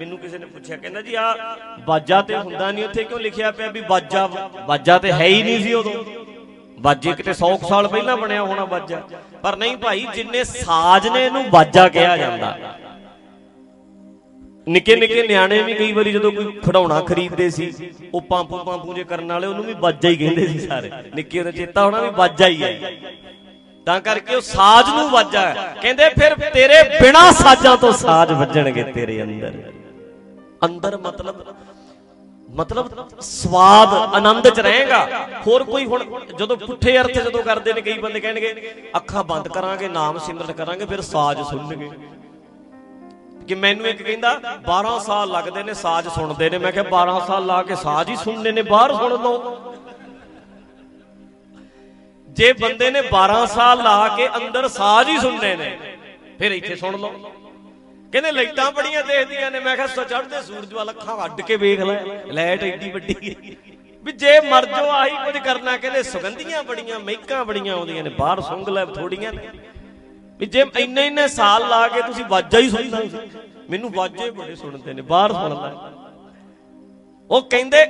ਮੈਨੂੰ ਕਿਸੇ ਨੇ ਪੁੱਛਿਆ, ਕਹਿੰਦਾ ਜੀ ਆ ਬਾਜਾ ਤੇ ਹੁੰਦਾ ਨਹੀਂ, ਉੱਥੇ ਕਿਉਂ ਲਿਖਿਆ ਪਿਆ ਵੀ ਬਾਜਾ ਬਾਜਾ ਤੇ ਹੈ ਹੀ ਨਹੀਂ ਸੀ ਉਦੋਂ? ਬਾਜੇ ਕਿਤੇ 100 ਸਾਲ ਪਹਿਲਾਂ ਬਣਿਆ ਹੋਣਾ ਬਾਜਾ ਪਰ ਨਹੀਂ ਭਾਈ, ਜਿੰਨੇ ਸਾਜ਼ ਨੇ ਇਹਨੂੰ ਬਾਜਾ ਕਿਹਾ ਜਾਂਦਾ। ਨਿੱਕੇ ਨਿੱਕੇ ਨਿਆਣੇ ਵੀ ਕਈ ਵਾਰੀ ਜਦੋਂ ਕੋਈ ਖਿਡੌਣਾ ਖਰੀਦਦੇ ਸੀ, ਉਹ ਪਾਂਪੂ ਪਾਂਪੂ ਜੇ ਕਰਨ ਵਾਲੇ, ਉਹਨੂੰ ਵੀ ਬਾਜਾ ਹੀ ਕਹਿੰਦੇ ਸੀ ਸਾਰੇ। ਨਿੱਕੇ ਉਹਦਾ ਚੇਤਾ ਹੋਣਾ ਵੀ ਬਾਜਾ ਹੀ ਹੈ। ਤਾਂ ਕਰਕੇ ਉਹ ਸਾਜ਼ ਨੂੰ ਵਾਜਾ ਕਹਿੰਦੇ ਫਿਰ ਤੇਰੇ ਬਿਨਾ ਸਾਜ਼ਾਂ ਤੋਂ ਸਾਜ਼ ਵੱਜਣਗੇ ਤੇਰੇ ਅੰਦਰ। ਅੰਦਰ ਮਤਲਬ ਮਤਲਬ ਸਵਾਦ ਆਨੰਦ ਚ ਰਹੇਗਾ। ਹੋਰ ਕੋਈ ਹੁਣ ਜਦੋਂ ਪੁੱਠੇ ਅਰਥ ਜਦੋਂ ਕਰਦੇ ਨੇ, ਕਈ ਬੰਦੇ ਕਹਿਣਗੇ, ਅੱਖਾਂ ਬੰਦ ਕਰਾਂਗੇ, ਨਾਮ ਸਿਮਰਨ ਕਰਾਂਗੇ, ਫਿਰ ਸਾਜ਼ ਸੁਣਨਗੇ। ਕਿ ਮੈਨੂੰ ਇੱਕ ਕਹਿੰਦਾ 12 ਸਾਲ ਲੱਗਦੇ ਨੇ, ਸਾਜ਼ ਸੁਣਦੇ ਨੇ। ਮੈਂ ਕਿਹਾ 12 ਸਾਲ ਲਾ ਕੇ ਸਾਜ਼ ਹੀ ਸੁਣਨੇ ਨੇ, ਬਾਹਰ ਸੁਣ ਲਓ। ਜੇ ਬੰਦੇ ਨੇ 12 ਸਾਲ ਲਾ ਕੇ ਅੰਦਰ ਸਾਜ਼ ਹੀ ਸੁਣਨੇ ਨੇ, ਫਿਰ ਇੱਥੇ ਸੁਣ ਲਓ। ਕਹਿੰਦੇ ਲਾਈਟਾਂ ਬੜੀਆਂ ਦੇਖਦੀਆਂ ਨੇ। ਮੈਂ ਕਿਹਾ ਸੋ ਚੜ੍ਹਦੇ ਸੂਰਜ ਵੱਲ ਅੱਖਾਂ ਅੱਡ ਕੇ ਵੇਖ ਲੈ। ਲਾਈਟ ਐਡੀ ਵੱਡੀ ਵੀ ਜੇ ਮਰ ਜੋ ਆਹੀ ਕੁਝ ਕਰਨਾ। ਕਹਿੰਦੇ ਸੁਗੰਧੀਆਂ ਬੜੀਆਂ, ਮਹਿਕਾਂ ਬੜੀਆਂ ਆਉਂਦੀਆਂ ਨੇ। ਬਾਹਰ ਸੁੰਘ ਲੈ ਥੋੜੀਆਂ ਨੇ। ਵੀ ਜੇ ਇੰਨੇ ਇੰਨੇ ਸਾਲ ਲਾ ਕੇ ਤੁਸੀਂ ਵਾਜਾ ਹੀ ਸੁਣਦਾ ਮੈਨੂੰ ਵਾਜੇ ਬੜੇ ਸੁਣਦੇ ਨੇ, ਬਾਹਰ ਸੁਣ ਲੈ। ਉਹ ਕਹਿੰਦੇ,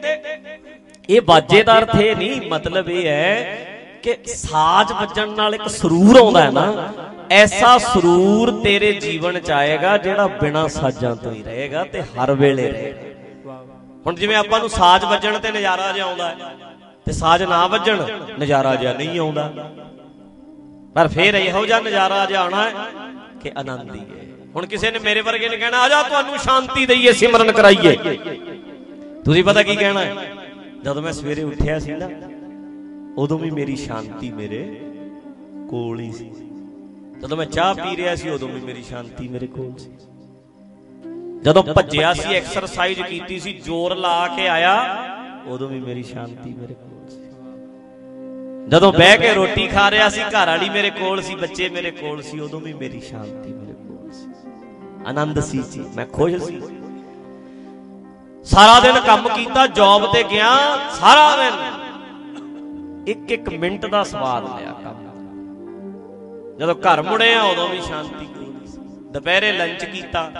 ਇਹ ਵਾਜੇ ਦਾ ਅਰਥ ਇਹ ਨਹੀਂ, ਮਤਲਬ ਇਹ ਹੈ ਕਿ ਸਾਜ਼ ਵੱਜਣ ਨਾਲ ਇੱਕ ਸਰੂਰ ਆਉਂਦਾ ਹੈ ਨਾ। ਐਸਾ ਸਰੂਰ ਤੇਰੇ ਜੀਵਨ ਚ ਆਏਗਾ ਜਿਹੜਾ ਬਿਨਾ ਸਾਜ਼ਾਂ ਤੋਂ ਹੀ ਰਹੇਗਾ ਤੇ ਹਰ ਵੇਲੇ ਰਹੇਗਾ। ਹੁਣ ਜਿਵੇਂ ਆਪਾਂ ਨੂੰ ਸਾਜ਼ ਵੱਜਣ ਤੇ ਨਜ਼ਾਰਾ ਜਿਹਾ ਆਉਂਦਾ ਤੇ ਸਾਜ਼ ਨਾ ਵੱਜਣ, ਨਜ਼ਾਰਾ ਜਿਹਾ ਨਹੀਂ ਆਉਂਦਾ। ਪਰ ਫਿਰ ਇਹੋ ਜਿਹਾ ਨਜ਼ਾਰਾ ਜਿਹਾ ਆਣਾ ਹੈ ਕਿ ਆਨੰਦ ਹੀ ਹੈ। ਹੁਣ ਕਿਸੇ ਨੇ ਮੇਰੇ ਵਰਗੇ ਨੇ ਕਹਿਣਾ, ਆ ਜਾ ਤੁਹਾਨੂੰ ਸ਼ਾਂਤੀ ਦਈਏ, ਸਿਮਰਨ ਕਰਾਈਏ। ਤੁਸੀਂ ਪਤਾ ਕੀ ਕਹਿਣਾ ਹੈ? ਜਦੋਂ ਮੈਂ ਸਵੇਰੇ ਉੱਠਿਆ ਸੀ ਨਾ, ਉਦੋਂ ਵੀ ਮੇਰੀ ਸ਼ਾਂਤੀ ਮੇਰੇ ਕੋਲ ਹੀ ਸੀ। ਜਦੋਂ ਮੈਂ ਚਾਹ ਪੀ ਰਿਹਾ ਸੀ ਉਦੋਂ ਵੀ ਮੇਰੀ ਸ਼ਾਂਤੀ ਮੇਰੇ ਕੋਲ ਸੀ। ਜਦੋਂ ਭੱਜਿਆ ਸੀ ਐਕਸਰਸਾਈਜ਼ ਕੀਤੀ ਸੀ ਜ਼ੋਰ ਲਾ ਕੇ ਆਇਆ ਉਦੋਂ ਵੀ ਮੇਰੀ ਸ਼ਾਂਤੀ ਮੇਰੇ ਕੋਲ ਸੀ। ਜਦੋਂ ਬਹਿ ਕੇ ਰੋਟੀ ਖਾ ਰਿਹਾ ਸੀ ਘਰ ਵਾਲੀ ਮੇਰੇ ਕੋਲ ਸੀ ਬੱਚੇ ਮੇਰੇ ਕੋਲ ਸੀ ਉਦੋਂ ਵੀ ਮੇਰੀ ਸ਼ਾਂਤੀ ਮੇਰੇ ਕੋਲ ਸੀ। ਆਨੰਦ ਸੀ ਜੀ ਮੈਂ ਖੁਸ਼ ਸੀ। ਸਾਰਾ ਦਿਨ ਕੰਮ ਕੀਤਾ ਜੌਬ ਤੇ ਗਿਆ ਸਾਰਾ ਦਿਨ ਇੱਕ ਇੱਕ ਮਿੰਟ ਦਾ ਸਵਾਦ ਲਿਆ ਕੰਮ ਜਦੋਂ ਘਰ ਮੁੜਿਆ ਉਦੋਂ ਵੀ ਸ਼ਾਂਤੀ। ਕੋਲ ਸੀ ਦੁਪਹਿਰੇ ਲੰਚ ਕੀਤਾ।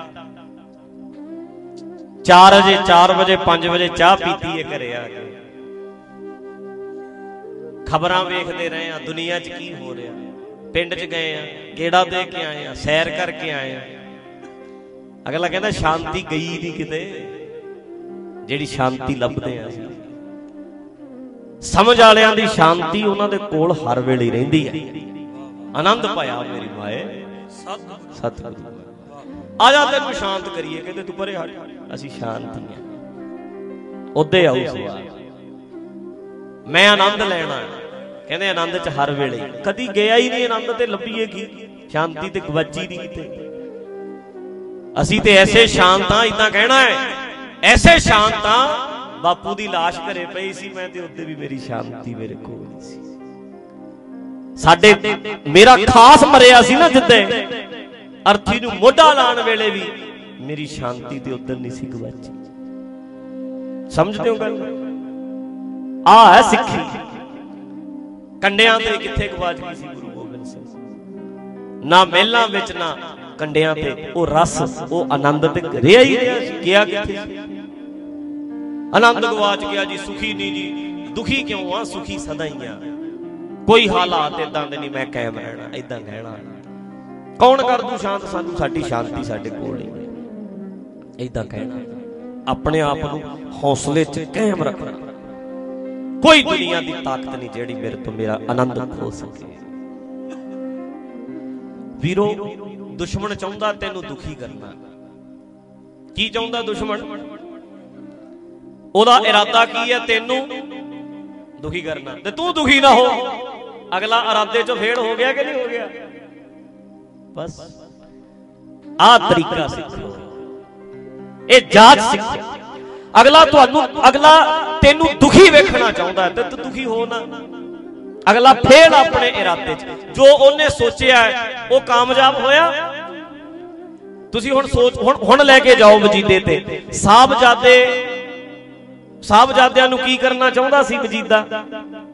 4 ਵਜੇ 4 ਵਜੇ 5 ਵਜੇ ਚਾਹ ਪੀਤੀ ਏ ਘਰੇ ਆ ਕੇ। ਖਬਰਾਂ ਵੇਖਦੇ ਰਹੇ ਆ, ਦੁਨੀਆ 'ਚ ਕੀ ਹੋ ਰਿਹਾ। ਪਿੰਡ 'ਚ ਗਏ ਆ, ਗੇੜਾ ਦੇ ਕੇ ਆਏ ਆ, ਸੈਰ ਕਰਕੇ ਆਏ ਆ। ਅਗਲਾ ਕਹਿੰਦਾ, ਸ਼ਾਂਤੀ ਗਈ ਨਹੀਂ ਕਿਤੇ? ਜਿਹੜੀ ਸ਼ਾਂਤੀ ਲੱਭਦੇ ਆ ਅਸੀਂ। ਸਮਝ ਵਾਲਿਆਂ ਦੀ ਸ਼ਾਂਤੀ ਉਹਨਾਂ ਦੇ ਕੋਲ ਹਰ ਵੇਲੇ ਰਹਿੰਦੀ ਹੈ ਆਨੰਦ ਪਾਇਆ ਮੇਰੀ ਮਾਏ। ਸਤਿਗੁਰੂ। ਆ ਜਾ ਤੈਨੂੰ ਸ਼ਾਂਤ ਕਰੀਏ ਕਹਿੰਦੇ ਤੂੰ ਪਰੇ ਹਟ। ਅਸੀਂ ਸ਼ਾਂਤੀ ਆ ਉਹਦੇ ਆਉ ਸਵਾਲ ਮੈਂ ਆਨੰਦ ਲੈਣਾ ਕਹਿੰਦੇ ਆਨੰਦ ਚ ਹਰ ਵੇਲੇ। ਕਦੀ ਗਿਆ ਹੀ ਨਹੀਂ ਆਨੰਦ ਤੇ ਲੱਭੀਏ ਕੀ? ਸ਼ਾਂਤੀ ਤੇ ਗਵਾਚੀ ਨਹੀਂ ਕਿਤੇ। ਅਸੀਂ ਤੇ ਐਸੇ ਸ਼ਾਂਤ ਆ ਇਦਾਂ ਕਹਿਣਾ ਹੈ। ਐਸੇ ਸ਼ਾਂਤ ਆ ਬਾਪੂ ਦੀ লাশ ਘਰੇ ਪਈ ਸੀ, ਮੈਂ ਤੇ ਉੱਤੇ ਵੀ ਮੇਰੀ ਸ਼ਾਂਤੀ ਮੇਰੇ ਕੋਲ। ਹੀ ਸੀ ਸਾਡੇ ਮੇਰਾ ਖਾਸ ਮਰਿਆ ਸੀ ਨਾ ਜਿੱਦੇ ਅਰਥੀ ਨੂੰ ਮੋਢਾ ਲਾਣ ਵੇਲੇ ਵੀ ਮੇਰੀ ਸ਼ਾਂਤੀ ਤੇ ਉਧਰ ਨਹੀਂ ਸੀ ਗਵਾਚੀ ਸਮਝਦੇ ਹੋ ਗੱਲ? ਆ ਹੈ ਸਿੱਖੀ। ਕੰਡਿਆਂ ਤੇ ਕਿੱਥੇ ਗਵਾਚ ਗਈ ਸੀ ਗੁਰੂ ਗੋਬਿੰਦ ਸਿੰਘ? ਨਾ ਮਹਿਲਾਂ ਵਿੱਚ, ਨਾ ਕੰਡਿਆਂ ਤੇ। ਉਹ ਰਸ, ਉਹ ਆਨੰਦ ਤੇ ਰਿਹਾ ਹੀ ਰਿਹਾ ਸੀ। ਗਿਆ ਕਿੱਥੇ ਆਨੰਦ ਗਵਾਚ ਗਿਆ ਜੀ, ਸੁਖੀ ਨਹੀਂ ਜੀ। ਦੁਖੀ ਕਿਉਂ ਆ? ਸੁਖੀ ਸਦਾ ਹੀ ਆ। ਕੋਈ ਹਾਲਾਤ ਇਦਾਂ ਦੇ ਨਹੀਂ, ਮੈਂ ਕਾਇਮ ਰਹਿਣਾ ਇਦਾਂ ਕਹਿਣਾ। ਕੌਣ ਕਰ ਦੂ ਸ਼ਾਂਤ? ਸਾਨੂੰ ਸਾਡੀ ਸ਼ਾਂਤੀ ਸਾਡੇ ਕੋਲ ਹੀ ਇਦਾਂ ਕਹਿਣਾ। ਆਪਣੇ ਆਪ ਨੂੰ ਹੌਸਲੇ 'ਚ ਕਾਇਮ ਰੱਖਣਾ। ਕੋਈ ਦੁਨੀਆ ਦੀ ਤਾਕਤ ਨਹੀਂ ਜਿਹੜੀ ਮੇਰੇ ਤੋਂ ਮੇਰਾ ਆਨੰਦ ਖੋ ਸਕੇ। ਵੀਰੋ, ਦੁਸ਼ਮਣ ਚਾਹੁੰਦਾ ਤੈਨੂੰ ਦੁਖੀ ਕਰਨਾ। ਕੀ ਚਾਹੁੰਦਾ ਦੁਸ਼ਮਣ? ਉਹਦਾ ਇਰਾਦਾ ਕੀ ਹੈ ਤੈਨੂੰ ਦੁਖੀ ਕਰਨਾ? ਤੇ ਤੂੰ ਦੁਖੀ ਨਾ ਹੋ। ਅਗਲਾ ਇਰਾਦੇ ਚੋਂ ਫੇਲ ਹੋ ਗਿਆ ਕਿ ਨਹੀਂ ਹੋ ਗਿਆ? ਬਸ। ਆਹ ਤਰੀਕਾ ਸਿੱਖੋ। ਇਹ ਜਾਚ ਸਿੱਖੋ। ਅਗਲਾ ਤੁਹਾਨੂੰ, ਅਗਲਾ ਤੈਨੂੰ ਦੁਖੀ ਵੇਖਣਾ ਚਾਹੁੰਦਾ ਹੈ, ਤੇ ਤੂੰ ਦੁਖੀ ਹੋ ਨਾ। ਅਗਲਾ ਫੇਲ ਆਪਣੇ ਇਰਾਦੇ 'ਚ। ਜੋ ਉਹਨੇ ਸੋਚਿਆ ਉਹ ਕਾਮਯਾਬ ਹੋਇਆ। ਤੁਸੀਂ ਹੁਣ ਸੋਚ, ਹੁਣ ਹੁਣ ਲੈ ਕੇ ਜਾਓ ਵਜੀਦੇ ਤੇ। ਸਾਹਿਬਜ਼ਾਦੇ, ਸਾਹਿਬਜ਼ਾਦਿਆਂ ਨੂੰ ਕੀ ਕਰਨਾ ਚਾਹੁੰਦਾ ਸੀ ਵਜੀਦਾ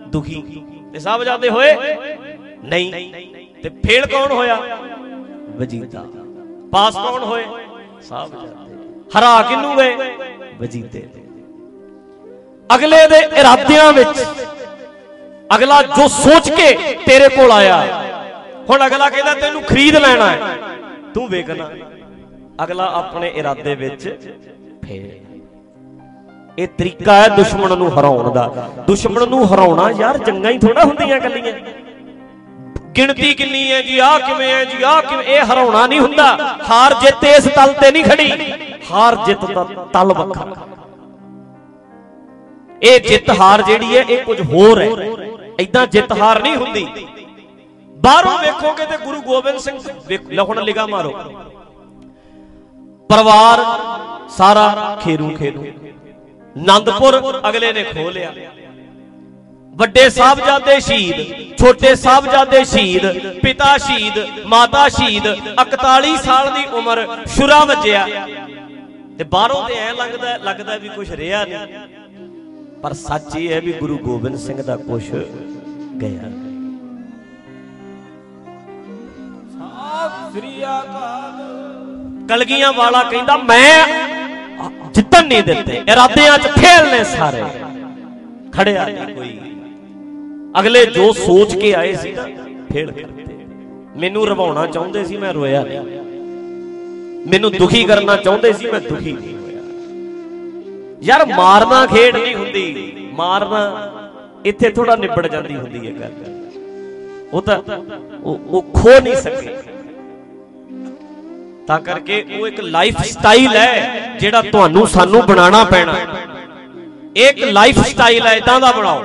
ਦੁਖੀ। ਤੇ ਸਾਹਿਬਜ਼ਾਦੇ ਹੋਏ? ਨਹੀਂ। ਤੇ ਫੇਲ ਕੌਣ ਹੋਇਆ? ਵਜੀਦਾ। ਪਾਸ ਕੌਣ ਹੋਏ? ਸਾਹਿਬਜ਼ਾਦੇ ਹਰਾ ਕਿਨੂੰ ਗਏ ਵਜੀਦੇ। ਨੇ। ਅਗਲੇ ਦੇ ਇਰਾਦਿਆਂ ਵਿੱਚ ਅਗਲਾ ਜੋ ਸੋਚ ਕੇ ਤੇਰੇ ਕੋਲ ਆਇਆ, ਹੁਣ ਅਗਲਾ ਕਹਿੰਦਾ, ਤੈਨੂੰ ਖਰੀਦ ਲੈਣਾ ਹੈ। ਤੂੰ ਵੇਖਣਾ। ਅਗਲਾ ਆਪਣੇ ਇਰਾਦੇ ਵਿੱਚ ਫੇਰ ਇਹ ਤਰੀਕਾ ਹੈ ਦੁਸ਼ਮਣ ਨੂੰ ਹਰਾਉਣ ਦਾ। ਦੁਸ਼ਮਣ ਨੂੰ ਹਰਾਉਣਾ ਯਾਰ ਜੰਗਾਂ ਹੀ ਥੋੜਾ ਹੁੰਦੀਆਂ ਕੱਲੀਆਂ ਗਿਣਤੀ ਕਿੰਨੀ ਹੈ ਜੀ? ਆਹ ਕਿਵੇਂ ਹੈ ਜੀ? ਆਹ ਕਿਵੇਂ? ਇਹ ਹਰਾਉਣਾ ਨਹੀਂ ਹੁੰਦਾ। ਹਾਰ ਜਿੱਤ ਇਸ ਤਲ ਤੇ ਨਹੀਂ ਖੜੀ। ਹਾਰ ਜਿੱਤ ਦਾ ਤਲ ਵੱਖਰਾ। ਇਹ ਜਿੱਤ ਹਾਰ ਜਿਹੜੀ ਹੈ, ਇਹ ਕੁਝ ਹੋਰ ਹੈ। ਐਦਾਂ ਜਿੱਤ ਹਾਰ ਨਹੀਂ ਹੁੰਦੀ। ਬਾਹਰੋਂ ਵੇਖੋਗੇ ਤੇ ਗੁਰੂ ਗੋਬਿੰਦ ਸਿੰਘ ਵੇਖ- ਲਓ ਹੁਣ ਲਿਗਾ ਮਾਰੋ। ਪਰਿਵਾਰ, ਸਾਰਾ ਖੇਰੂ ਖੇਰੂ ਆਨੰਦਪੁਰ ਅਗਲੇ ਨੇ ਖੋ ਲਿਆ ਵੱਡੇ ਸਾਹਿਬਜ਼ਾਦੇ ਸ਼ਹੀਦ ਛੋਟੇ ਸਾਹਿਬਜ਼ਾਦੇ ਸ਼ਹੀਦ ਪਿਤਾ ਸ਼ਹੀਦ ਮਾਤਾ ਸ਼ਹੀਦ 41 ਸਾਲ ਦੀ ਉਮਰ ਸ਼ੁਰਾ ਵੱਜਿਆ। ਤੇ ਬਾਹਰੋਂ ਤੇ ਐ ਲੱਗਦਾ ਲੱਗਦਾ ਵੀ ਕੁਝ ਰਿਹਾ ਨਹੀਂ। ਪਰ ਸੱਚ ਇਹ ਹੈ ਵੀ ਗੁਰੂ ਗੋਬਿੰਦ ਸਿੰਘ ਦਾ ਕੁਝ ਗਿਆ ਸ੍ਰੀ ਅਕਾਲ। ਕਲਗੀਆਂ ਵਾਲਾ ਕਹਿੰਦਾ ਮੈਂ ਜਿੱਤਣ ਨਹੀਂ ਦਿੱਤੇ। ਇਰਾਦਿਆਂ 'ਚ ਫੇਲ ਨੇ ਸਾਰੇ। ਖੜਿਆ ਨਹੀਂ ਕੋਈ। ਅਗਲੇ ਜੋ ਸੋਚ ਕੇ ਆਏ ਸੀ ਨਾ ਫੇਲ ਕਰਤੇ ਮੈਨੂੰ ਰਵਾਉਣਾ ਚਾਹੁੰਦੇ ਸੀ, ਮੈਂ ਰੋਇਆ ਨਹੀਂ। ਮੈਨੂੰ ਦੁਖੀ ਕਰਨਾ ਚਾਹੁੰਦੇ ਸੀ, ਮੈਂ ਦੁਖੀ ਨਹੀਂ ਹੋਇਆ। ਯਾਰ, ਮਾਰਨਾ ਖੇਡ ਨਹੀਂ ਹੁੰਦੀ। ਮਾਰਨਾ ਇੱਥੇ ਥੋੜਾ ਨਿਬੜ ਜਾਂਦੀ ਹੁੰਦੀ ਹੈ ਗੱਲ। ਉਹ ਤਾਂ ਉਹ ਉਹ ਖੋ ਨਹੀਂ ਸਕੇ। ਤਾਂ ਕਰਕੇ ਉਹ ਇੱਕ ਲਾਈਫ ਸਟਾਈਲ ਹੈ ਜਿਹੜਾ ਤੁਹਾਨੂੰ ਸਾਨੂੰ ਬਣਾਉਣਾ ਪੈਣਾ। ਇੱਕ ਲਾਈਫ ਸਟਾਈਲ ਹੈ ਇਦਾਂ ਦਾ ਬਣਾਓ।